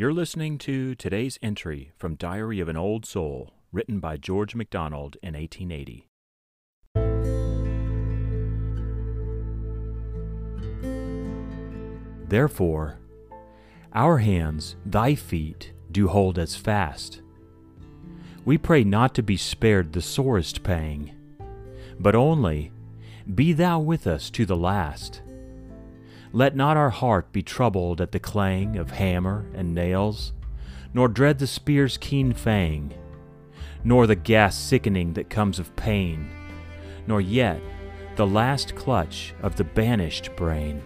You're listening to today's entry from Diary of an Old Soul, written by George MacDonald in 1880. Therefore, our hands, thy feet, do hold us fast. We pray not to be spared the sorest pang, but only, be thou with us to the last. Let not our heart be troubled at the clang of hammer and nails, nor dread the spear's keen fang, nor the gas sickening that comes of pain, nor yet the last clutch of the banished brain.